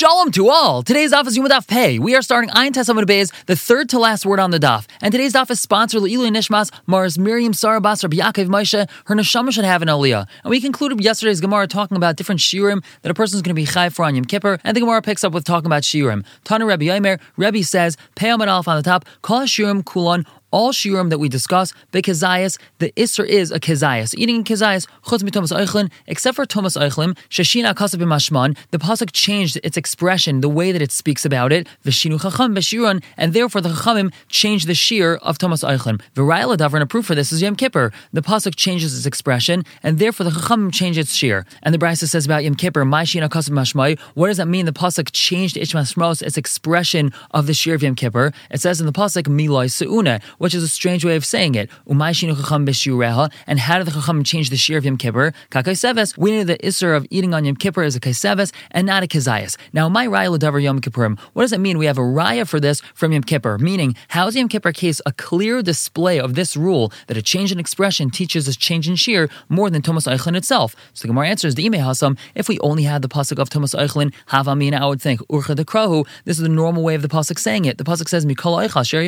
Shalom to all! Today's daf is Yoma Daf Pay. We are starting Ayin Tesam Beis, the third to last word on the daf. And today's daf is sponsored Le'ilu Nishmas, Mars Miriam Sarah Bas Rabbi Yaakov Moshe. Her neshama should have an aliyah. And we concluded yesterday's Gemara talking about different shirim that a person is going to be chayv for on Yom Kippur. And the Gemara picks up with talking about shirim. Tana Rabbi Yomer, Rabbi says, Pay Amad Alf on the top, Kol Shirim kulon all shiurim that we discuss, the kezayas, the isser is a kezayas. Eating kezayas, chutz mitomas eichlin, except for Thomas eichlim, shashina akasav mashman, the pasuk changed its expression, the way that it speaks about it, v'shinu chacham v'shiron, and therefore the chachamim changed the shir of Thomas eichlim. V'rayla davar, and a proof for this is Yom Kippur. The pasuk changes its expression, and therefore the chachamim changed its shir. And the Brisa says about Yom Kippur, my shina akasav mashmai, what does that mean? The pasuk changed ishmas its expression of the shir of Yom Kippur. It says in the pasuk, miloi seuna, which is a strange way of saying it. And how did the Chacham change the shear of Yom Kippur? Kakaiseves, we know the Isser of eating on Yom Kippur is a Kaiseves and not a Kazayas. Now, my Raya Ladavar Yom Kippurim, what does it mean? We have a Raya for this from Yom Kippur, meaning, how is Yom Kippur case a clear display of this rule that a change in expression teaches a change in shear more than Thomas Eichlin itself? So the Gemara answers the Ime Hasam, if we only had the Pasuk of Thomas Eichlin, Havamina, I would think, Urcha de Krahu, this is the normal way of the Pasuk saying it. The Pasuk says, Mikol Eichel, Sher.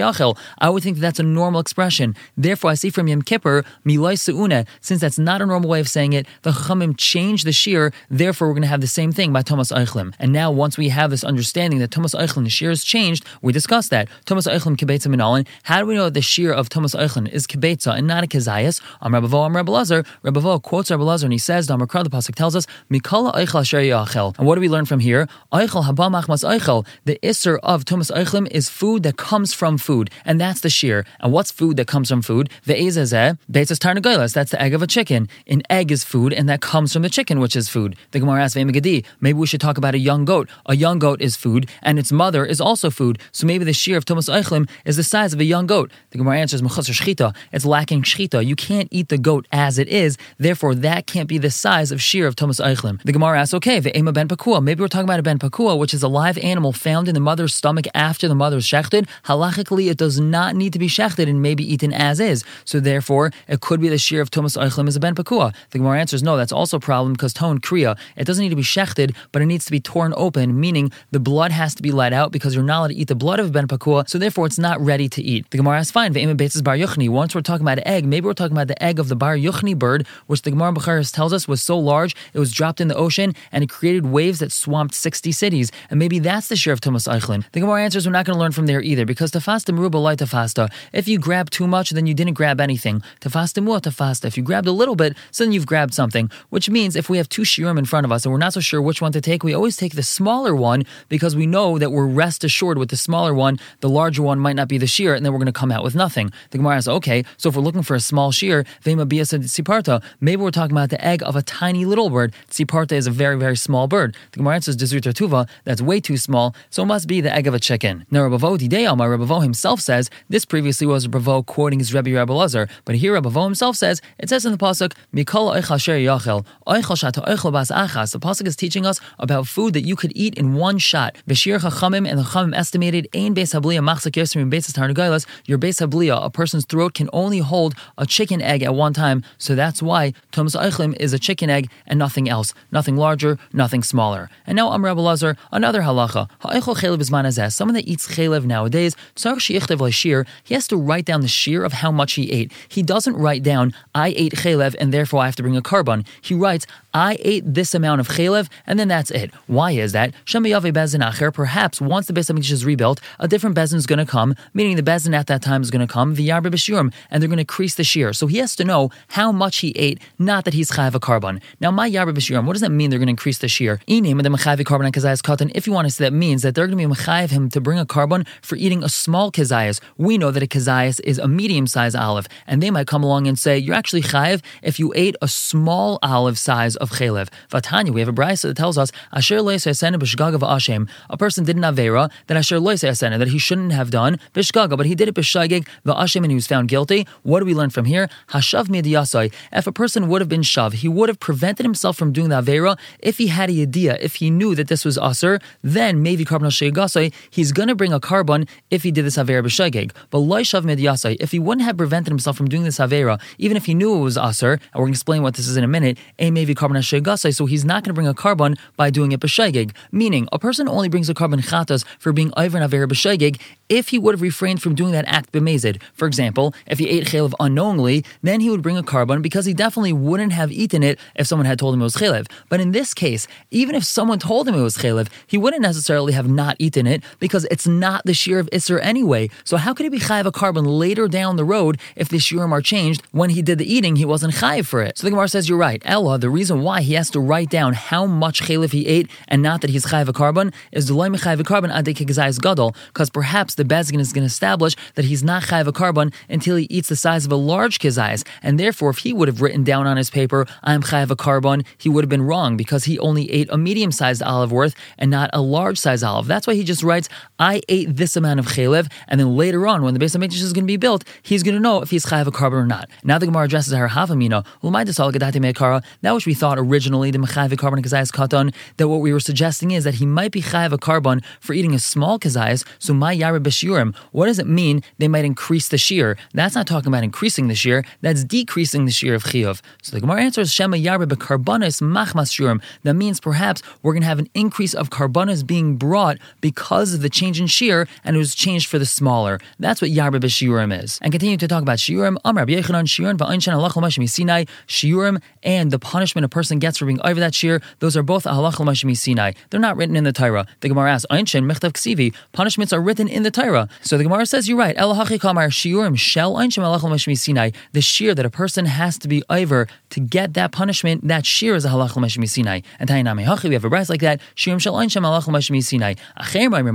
I would think that that's a normal expression. Therefore, I see from Yom Kippur, milay seuna, since that's not a normal way of saying it, the Chachamim changed the shear, therefore we're going to have the same thing by Thomas Eichlim. And now, once we have this understanding that Thomas Eichlim, the shear has changed, we discuss that. Thomas Eichlim kibetza minalin. How do we know that the shear of Thomas Eichlim is kibetza and not a kezayas? Am Rabbi Vo, Am Rabbi Lazar. Rabbi Vo quotes Rabbi Lazar and he says, Damakra, the Pasuk tells us, Mikala Eichel Asher Yachel. And what do we learn from here? Eichel Haba Machmas Eichel. The Isser of Thomas Eichlim is food that comes from food. And that's the shear. And what's food that comes from food? Ve'ezazeh, Beitzas Tarnagolas, that's the egg of a chicken. An egg is food, and that comes from the chicken, which is food. The Gemara asks Ve'emagadi, maybe we should talk about a young goat. A young goat is food, and its mother is also food. So maybe the shear of Thomas Eichlim is the size of a young goat. The Gemara answers Mechasar Shchita, it's lacking Shchita. You can't eat the goat as it is, therefore that can't be the size of shear of Thomas Eichlim. The Gemara asks, okay, Ve'ema ben Pakua, maybe we're talking about a ben Pakua, which is a live animal found in the mother's stomach after the mother's shechted. Halachically, it does not need to be shechted and maybe eaten as is. So therefore, it could be the shear of Thomas Eichlim is a ben pakua. The Gemara answers no. That's also a problem because tone kriya. It doesn't need to be shechted, but it needs to be torn open, meaning the blood has to be let out because you're not allowed to eat the blood of ben pakua. So therefore, it's not ready to eat. The Gemara is fine. Ve'ema beitzes bar yuchni. Once we're talking about egg, maybe we're talking about the egg of the bar yuchni bird, which the Gemara Becharis tells us was so large it was dropped in the ocean and it created waves that swamped 60 cities. And maybe that's the shear of Thomas Eichlim. The Gemara answers we're not going to learn from there either because tafasta meruba light tafasta. If you grab too much, then you didn't grab anything. Tafasta mua tafasta. If you grabbed a little bit, so then you've grabbed something. Which means if we have two shiurim in front of us and we're not so sure which one to take, we always take the smaller one because we know that we're rest assured with the smaller one, the larger one might not be the shear, and then we're going to come out with nothing. The Gemara says, okay, so if we're looking for a small shear, vema siparta, maybe we're talking about the egg of a tiny little bird. Siparta is a very, very small bird. The Gemara says, Dezruta tuva, that's way too small, so it must be the egg of a chicken. Now, Dideyama, Rabavo himself says, this previously was Rabavo quoting his Rebbe Rabbi Lazar, but here Rabavo himself says, it says in the Pasuk, Mikol Eichel Sher Yachel, Eichel Eichel Bas Achas. The Pasuk is teaching us about food that you could eat in one shot. Veshir Chachamim, and the Chachamim estimated, Ein Beis Habliya Machzik Yosem Beis Tarnagailas, your Beis Habliya, a person's throat can only hold a chicken egg at one time, so that's why Thomas Eichlim is a chicken egg and nothing else, nothing larger, nothing smaller. And now Am Rabbi Lazar, another halacha. Ha'eichel chelev bizman azeh. Someone that eats chelev nowadays, he has to write down the shear of how much he ate. He doesn't write down, I ate chelev and therefore I have to bring a carbon. He writes, I ate this amount of chalev, and then that's it. Why is that? Shemayavi Bezenacher, perhaps once the Beis Hamikdash is rebuilt, a different bezin is going to come, meaning the bezin at that time is going to come v'yarbe b'shurim, and they're going to increase the shear. So he has to know how much he ate, not that he's chayav a carbon. Now, my yarbe b'shurim, what does that mean? They're going to increase the shear. Inim, the Mechayav carbon and Kazayas Katan, if you want to say that means that they're going to be mechayiv him to bring a carbon for eating a small kazayas. We know that a kazayas is a medium sized olive, and they might come along and say you're actually chayiv if you ate a small olive size of chelev. Vatanya, we have a brisa that tells us asher v'ashem. A person did an avera that asher that he shouldn't have done b'shgaga, but he did it b'shagig v'ashem and he was found guilty. What do we learn from here? Hashav midiyasai. If a person would have been shav, he would have prevented himself from doing the avera if he had a idea, if he knew that this was aser. Then maybe carbon he's going to bring a carbon if he did this avera b'shagig. But if he wouldn't have prevented himself from doing this Avera, even if he knew it was Aser, and we're going to explain what this is in a minute, so he's not going to bring a carbon by doing it B'Shegig. Meaning, a person only brings a carbon Chatas for being Iver and Avera B'Shegig if he would have refrained from doing that act b'mezid. For example, if he ate chalev unknowingly, then he would bring a carbon because he definitely wouldn't have eaten it if someone had told him it was chalev. But in this case, even if someone told him it was chalev, he wouldn't necessarily have not eaten it because it's not the shear of Isser anyway. So how could he be chayiv a carbon later down the road if the shiurim are changed? When he did the eating, he wasn't chayiv for it. So the Gemara says, you're right. Ella, the reason why he has to write down how much chalev he ate and not that he's chayiv a carbon is the loy chayiv a carbon gadol because perhaps the bezgin is going to establish that he's not chayiv a carbon until he eats the size of a large kizayis, and therefore, if he would have written down on his paper, "I'm chayiv a carbon," he would have been wrong because he only ate a medium-sized olive worth and not a large-sized olive. That's why he just writes, "I ate this amount of chaylev," and then later on, when the base Mikdash is going to be built, he's going to know if he's chayiv a carbon or not. Now the Gemara addresses her havamina, that which we thought originally the mechayiv carbon kazayis katan, that what we were suggesting is that he might be chayiv a carbon for eating a small kazayis. So my yara what does it mean they might increase the shear? That's not talking about increasing the shear, that's decreasing the shear of chiyuv. So the Gemara answers Shema bekarbanis machmas shurim. That means perhaps we're going to have an increase of karbanis being brought because of the change in shear, and it was changed for the smaller. That's what Yarbe b'shiurim is. And continue to talk about shiurim. Amr Yechanan shiurim va'anshan halach l'mashmi Sinai shiurim and the punishment a person gets for being over that shear. Those are both halach l'mashmi Sinai. They're not written in the Torah. The Gemara asks Einshin mechtav ksivi. Punishments are written in the Torah. So the Gemara says you're right. shiurim shel Sinai. The shear that a person has to be over to get that punishment, that shear is a halach Sinai. And Tainami Hachi, we have a brass like that. Shiurim shel halach l'mashmi Sinai.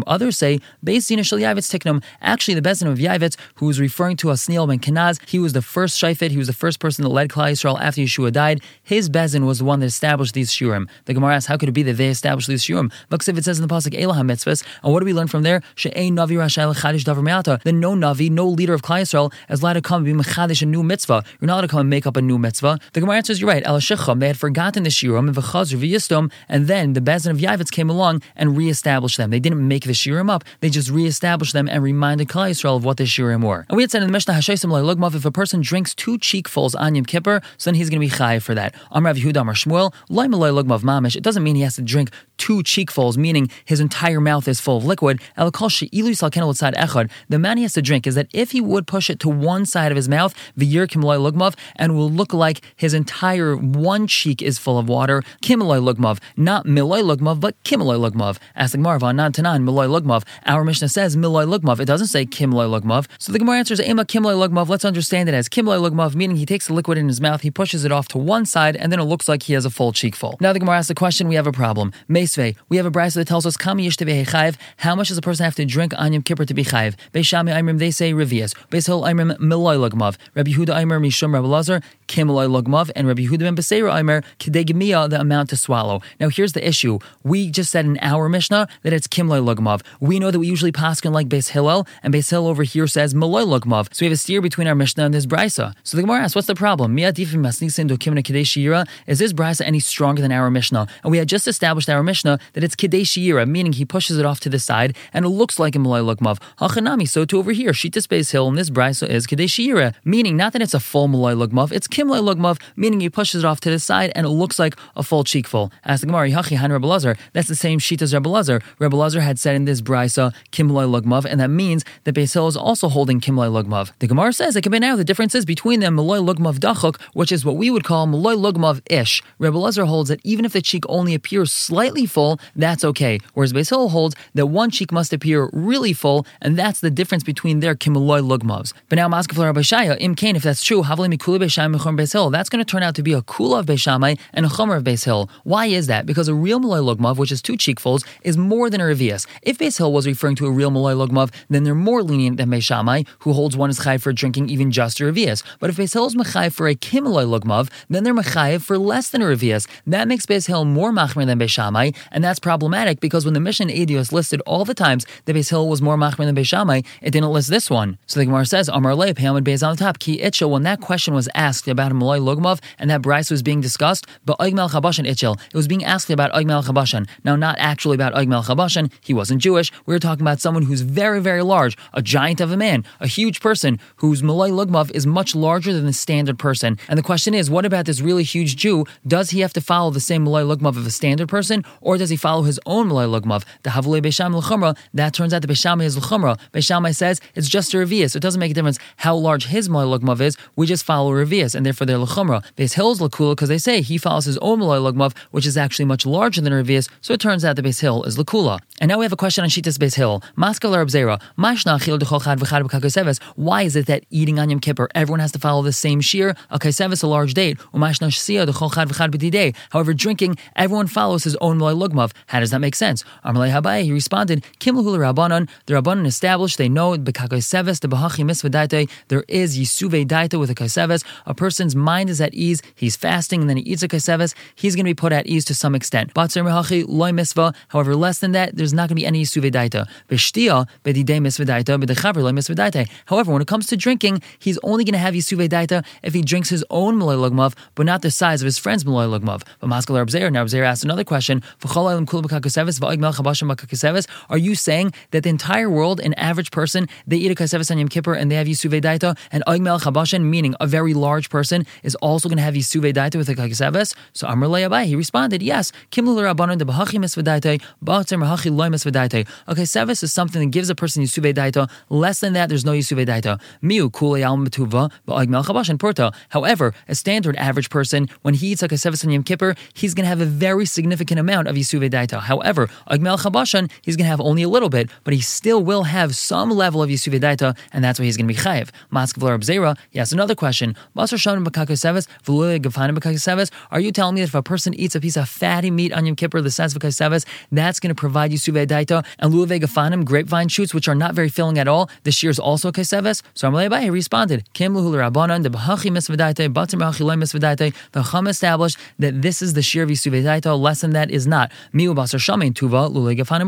Others say Beis Dina shel Yavitz Tiknum. Actually, the Bezdin of Yavitz, who was referring to Asniel ben Kenaz, he was the first shayfet. He was the first person that led Klal Yisrael after Yeshua died. His Bezin was the one that established these shiurim. The Gemara asks, how could it be that they established these? Because if it says in the pasuk Elah mitzvahs, and what do we learn from there? She'ein navi rashai l'chadish davar then no Navi, no leader of Klal Yisrael is allowed to come and be mechadish a new mitzvah. You're not allowed to come and make up a new mitzvah. The Gemara answers, you're right. El Shecham, they had forgotten the shiurim, v'chazr v'yistom, and then the Bezin of Yavitz came along and reestablished them. They didn't make the shiurim up, they just reestablished them and reminded Klal Yisrael of what the And we had said in the Mishnah, Hashaisim lugmav, if a person drinks two cheekfuls on Yom Kippur, so then he's going to be chayiv for that. Amrav Yehuda Amar Shmuel, mamish. It doesn't mean he has to drink two cheekfuls, meaning his entire mouth is full of liquid. The man he has to drink is that if he would push it to one side of his mouth, v'yir kimloy lugmav, and will look like his entire one cheek is full of water, kimloy lugmav, not miloy lugmav, but kimloy lugmav. Ask the Gemara, not tanan miloy. Our Mishnah says miloy lugmav. It doesn't say kimloy lugmav. So the Gemara answers ema kimloy lugmav. Let's understand it as kimloy lugmav, meaning he takes the liquid in his mouth, he pushes it off to one side, and then it looks like he has a full cheekful. Now the Gemara asks the question, we have a problem. We have a brisa that tells us kami how much does a person have to drink on Yom Kippur to be chayiv? Beishami Aimrim, they say revias. Beis Hill Aimer Miloy Lugmav. Rabbi Yehuda Aimer Mishum Rabbi Lazar Kimaloi Lugmav, and Rabbi Yehuda ben Beseira Aimer Kedegimia the amount to swallow. Now here's the issue. We just said in our Mishnah that it's Kimloi Lugmav. We know that we usually paskin like Beis Hillel, and Beis Hillel over here says Maloi Lugmav. So we have a steer between our Mishnah and this brisa. So the Gemara asks, what's the problem? Is this brisa any stronger than our Mishnah? And we had just established our Mishnah that it's Kedei meaning he pushes it off to the side, and it looks like a Maloi Lugmav. Hachanami, so to over here, Shita Space Hill, and this brisa is Kedei Shira, meaning not that it's a full Maloi Lugmav, it's Kimloi Lugmav, meaning he pushes it off to the side and it looks like a full cheekful. As the Gemara, Yachi Han Rebbe Lazar, that's the same sheet as Rebbe Lazar. Rebbe had said in this brisa uh, Kimloi Lugmav, and that means that Beis Hill is also holding Kimloi Lugmav. The Gemara says it can be now the differences between them Maloi Lugmav Dachuk, which is what we would call Maloi Lugmav Ish. Rebbe Lazar holds that even if the cheek only appears slightly full, that's okay. Whereas Beis holds that one cheek must appear really full, and that's the difference between their Kimloi Lugmavs. But now, Maskefla Rabbi Shaya, Im Kain, if that's true, Havli Mikuli Beishai Mechum Beis that's going to turn out to be a kula of Beis Shammai and a chomer of Beis. Why is that? Because a real Malay Lugmav, which is two cheekfuls, is more than a revius. If Beis was referring to a real Malay Lugmav, then they're more lenient than Beis Shammai, who holds one is chayv for drinking even just a revius. But if Beis is mechayiv for a kimalay Lugmav, then they're mechayiv for less than a revius. That makes Beis more machmer than Beis Shammai, and that's problematic because when the Mishnah Edios listed all the times that Beis Hill was more machmir than Beis Shammai, it didn't list this one. So the Gemara says, Amar Le, Peyamid Beis on the top, Ki Itchel, when that question was asked about Malay Lugmov and that Bryce was being discussed, but Oigmel Chabashan Itchel, it was being asked about Oigmel Chabashan. Now, not actually about Oigmel Chabashan, he wasn't Jewish. We were talking about someone who's very, very large, a giant of a man, a huge person whose Malay Lugmov is much larger than the standard person. And the question is, what about this really huge Jew? Does he have to follow the same Malay Lugmov of a standard person, or does he follow his own Malay Lugmov? The Havule Besham L'chumra, that turns out the Besham is L'chumra. Besham says it's just a Revius. So it doesn't make a difference how large his Malay Lugmov is. We just follow Revius, and therefore they're L'chumra. Base Hill's L'kula because they say he follows his own Malay Lugmov, which is actually much larger than Revius. So it turns out the Base Hill is L'kula. And now we have a question on Shitas Base Hill. Maskal Zera. Why is it that eating on Yom Kippur, everyone has to follow the same shear? A kaisevis, a large date. However, drinking, everyone follows his own Malay Lugmov. How does that make sense? Amalei Habai, he responded, Kimluhul Rabbanon, the Rabbanon established, they know, Bekakaiseves, the Bahachi Misvadaite, there is Yisuve Daita with a Kaiseves. A person's mind is at ease, he's fasting, and then he eats a Kaiseves, he's going to be put at ease to some extent. Batzir Mehachi, Misva, however, less than that, there's not going to be any Yisuve Daita. Beshtia, Bedide Misvadaita, Bedechaver Loy Misvadaite. However, when it comes to drinking, he's only going to have Yisuve Daita if he drinks his own Malay Lugmav, but not the size of his friend's Malay Lugmav. But Maskal Rabzeir, now Rabzeir asked another question, are you saying that the entire world, an average person, they eat a kaseves on Yom Kippur and they have Yisuve Daita, and Oigmel Chabashan, meaning a very large person, is also going to have Yisuve Daita with a kaseves? So Amr Le'abai, he responded, yes. Kimlu Rabbanon. A is something that gives a person Yisuve Daita. Less than that, there's no Yisuve Daita. Miu Kule Al Metuva, Ba'oigmel Chabashan Porta. However, a standard average person, when he eats a kaseves on Yom Kippur, he's going to have a very significant amount of Yisuve Daita. However, Agmel Chabashan, he's going to have only a little bit, but he still will have some level of Yisuve Daita, and that's why he's going to be Chayiv. Maskavlar Abzera, he has another question. Are you telling me that if a person eats a piece of fatty meat on Yom Kippur, the sense of Kaiseves, that's going to provide Yisuve Daita, and Lulav Gafanim, grapevine shoots, which are not very filling at all, this year is also Kaiseves? So Amalei he responded, Kim the Bahachi Chum established that this is the shear of Yisuve Daita, less than that is not.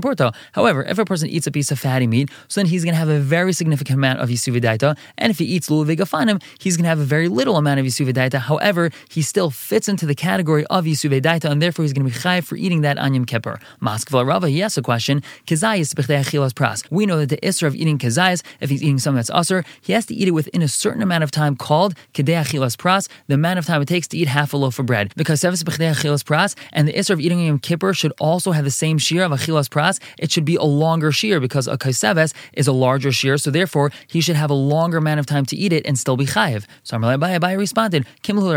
Porto. However, if a person eats a piece of fatty meat, so then he's going to have a very significant amount of Yisuve Daita, and if he eats Gafanim, he's going to have a very little amount of Yisuve Daita. However, he still fits into the category of Yisuve Daita, and therefore he's going to be Chayiv for eating that on Yom Kippur. Maskva Rava, he asks a question, Kazayis Achilas Pras. We know that the Isra of eating Kazayis, if he's eating something that's Usr, he has to eat it within a certain amount of time called Achilas Pras, the amount of time it takes to eat half a loaf of bread. Because Sevis Achilas Pras, and the Isra of eating Yom Kippur should also have the same shear of Achilas Pras, it should be a longer shear because a Kaiseves is a larger shear, so therefore he should have a longer amount of time to eat it and still be chayiv. So Amalei Abai responded, Kimlu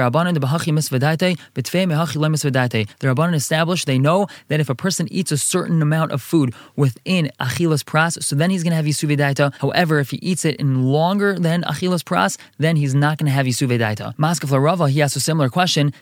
Lemisvedaite. The Rabbanan established they know that if a person eats a certain amount of food within Achilas Pras, so then he's going to have Yisuve Daita. However, if he eats it in longer than Achilas Pras, then he's not going to have Yisuve Daita. Maskaf Rava, he asked a similar question,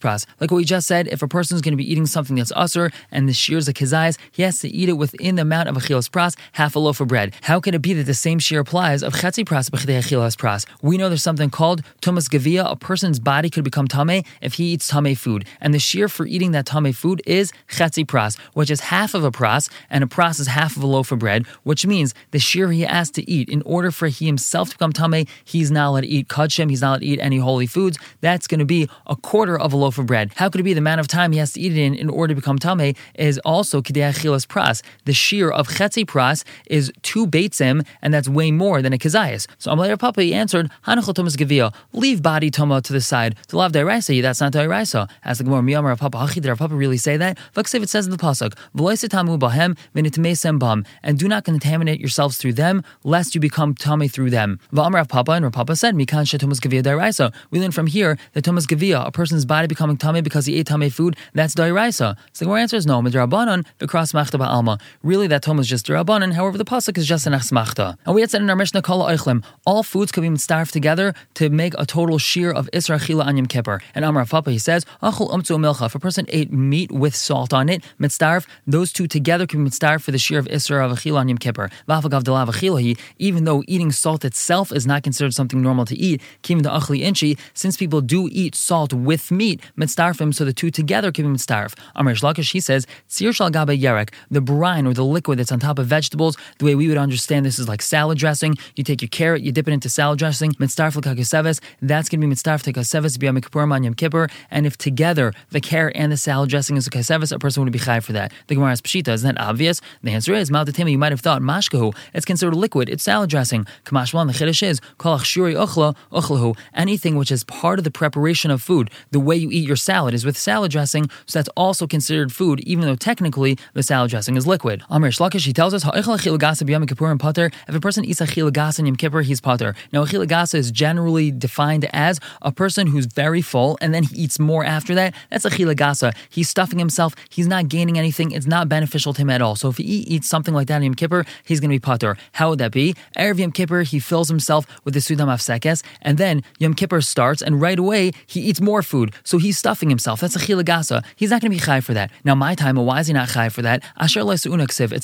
Pras. Like what we just said, if a person is going to be eating something that's usr and the shears of kizayis, he has to eat it within the amount of Achilas Pras, half a loaf of bread. How could it be that the same shear applies of Chetzi Pras Achilas Pras? We know there's something called Tumas Gavia. A person's body could become Tame if he eats Tame food. And the shear for eating that Tame food is Chetzi Pras, which is half of a Pras, and a Pras is half of a loaf of bread, which means the shear he has to eat in order for he himself to become Tame, he's not allowed to eat Kachim, he's not allowed to eat any holy foods. That's going to be a quarter of a loaf of bread. How could it be the amount of time he has to eat it in in order to become Tame is also Kidei Achilas Pras. The shear of Chetzi Pras is two Beitzim, and that's way more than a Kazayas. So Amalei Papa answered, Hanachal Thomas Gavia, leave body Toma to the side. To love Dairaisa, that's not Dairaisa. As the Gemara, Miyamar Papa did our Papa really say that? Vaksiv, it says in the Pasuk, V'loisetamu bahem bam, and do not contaminate yourselves through them, lest you become Tame through them. V'amar Papa, and Papa said, Mikan Thomas Gavia Dairaisa. We learn from here that Thomas Gavia, a person's body becoming Tame because he ate Tame food, that's Dairaisa. So the answer is no, Midrabanan, the cross Machta Ba'alma. Really, that Tom is just Darabanan, however, the Pasuk is just an Achsmachta. And we had said in our Mishnah, Kala Eichlim, all foods could be starved together to make a total shear of Isra Chila on Yom Kippur. And Amar Papa, he says, Achul Umtzu Milcha, if a person ate meat with salt on it, mitzdarf, those two together can be mitzdarf for the shear of Isra of Achila on Yom Kippur. Vafagav Delav even though eating salt itself is not considered something normal to eat, Kim the Achli Inchi, since people do eat salt with meat, mitzdarfim, so the two together can be mitzdarf. Amr Shlakish, he says, Tzir shal gabe yerek, the brine or the liquid that's on top of vegetables, the way we would understand this is like salad dressing. You take your carrot, you dip it into salad dressing, mitzdarf l'kakeseves, that's going to be mitzdarf l'kakeseves b'yam kippur man yom kippur, and if together the carrot and the salad dressing is a kaseves, a person would be chai for that. The Gemara asks, Pshita, isn't that obvious? The answer is, Maldatema, you might have thought, mashkahu, it's considered liquid, it's salad dressing. Kamashwan, the chiddush is, kolach shuri uchla, uchlahu, anything which is part of the preparation of food. The way you eat your salad is with salad dressing, so that's also considered food, even though technically the salad dressing is liquid. Amr Shlakish, he tells us, if a person eats a chilagasa in Yom Kippur, he's pater. Now, a chilagasa is generally defined as a person who's very full and then he eats more after that. That's a chilagasa. He's stuffing himself, he's not gaining anything, it's not beneficial to him at all. So if he eats something like that in Yom Kippur, he's going to be pater. How would that be? Erev Yom Kippur, he fills himself with the Sudam Afsekes, and then Yom Kippur starts, and right away, he eats more food. So he's stuffing himself. That's a chilagasa. He's not going to be chai for that. Now, my time, why is he not chai for that? Asher. It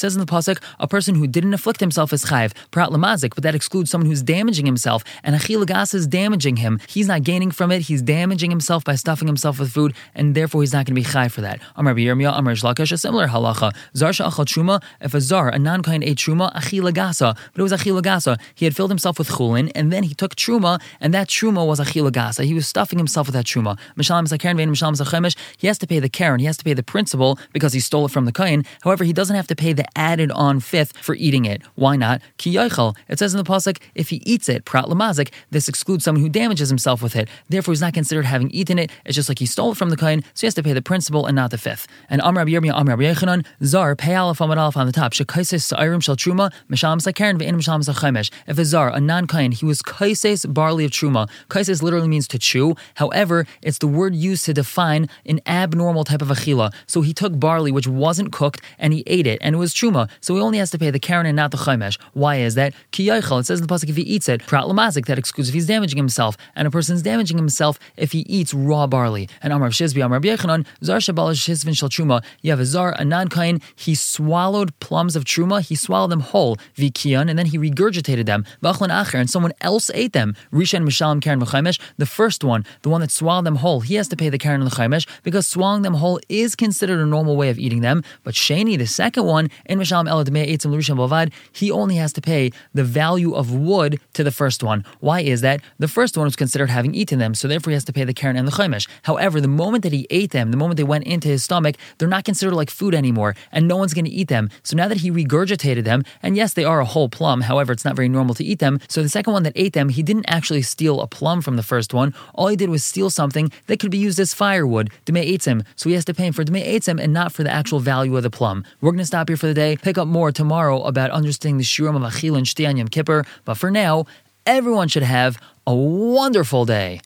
says in the pasuk, a person who didn't afflict himself is chayv. Prat lamazik, but that excludes someone who's damaging himself, and a chilagasa is damaging him. He's not gaining from it. He's damaging himself by stuffing himself with food, and therefore he's not going to be chai for that. Amar Yirmiyah, Amar Shlakish, a similar halacha. Zar sha'achal truma, if a zar, a non-kain ate truma, achilagasa, but it was achilagasa. He had filled himself with chulin, and then he took truma, and that truma was achilagasa. He was stuffing himself with that truma. He has to pay the karen, he has to pay the principal because he stole it from the kain. However, he doesn't have to pay the added on fifth for eating it. Why not? Ki It says in the pasuk, if he eats it, prat lamazik, this excludes someone who damages himself with it. Therefore, he's not considered having eaten it. It's just like he stole it from the kain, so he has to pay the principal and not the fifth. And Amr Yirmiyah, Amr Yechanan, Zar, pay aleph on the top. Shekaises sa'irim shal truma, mishalam sakaren ve'in mishalam sachamesh. If a zar, a non-kain, he was kaises barley of truma. Kaises literally means to chew. However, it's the word used to define an abnormal type of achila. So he took barley which wasn't cooked and he ate it, and it was truma. So he only has to pay the karen and not the chaimesh. Why is that? Ki it says in the pasuk if he eats it, prat lamazik, that excludes if he's damaging himself, and a person's damaging himself if he eats raw barley. And Amar Shizbi, Amar Yechanan, zar shabal shizvin shal truma. You have a zar, a non-kain, he swallowed plums of truma, he swallowed them whole, vikian, and then he regurgitated them. Vachlan acher, and someone else ate them. Rishan mishalim karen v'chaimesh. The first one, the one that swallowed them whole, he has to pay the karen and the chaimesh because swallowing them whole is considered a normal way of eating them. But Shani, the second one, in eladmei eitzim l'rishon bavad, he only has to pay the value of wood to the first one. Why is that? The first one was considered having eaten them, so therefore he has to pay the karen and the chaimesh. However, the moment that he ate them, the moment they went into his stomach, they're not considered like food anymore, and no one's going to eat them. So now that he regurgitated them, and yes, they are a whole plum, however, it's not very normal to eat them. So the second one that ate them, he didn't actually steal a plum from the first one. All he did was steal something that could be used as firewood. Deme eats him, so he has to pay him for him and not for the actual value of the plum. We're going to stop here for the day, pick up more tomorrow about understanding the shiurim of Achil and Shtian Yom Kippur. But for now, everyone should have a wonderful day.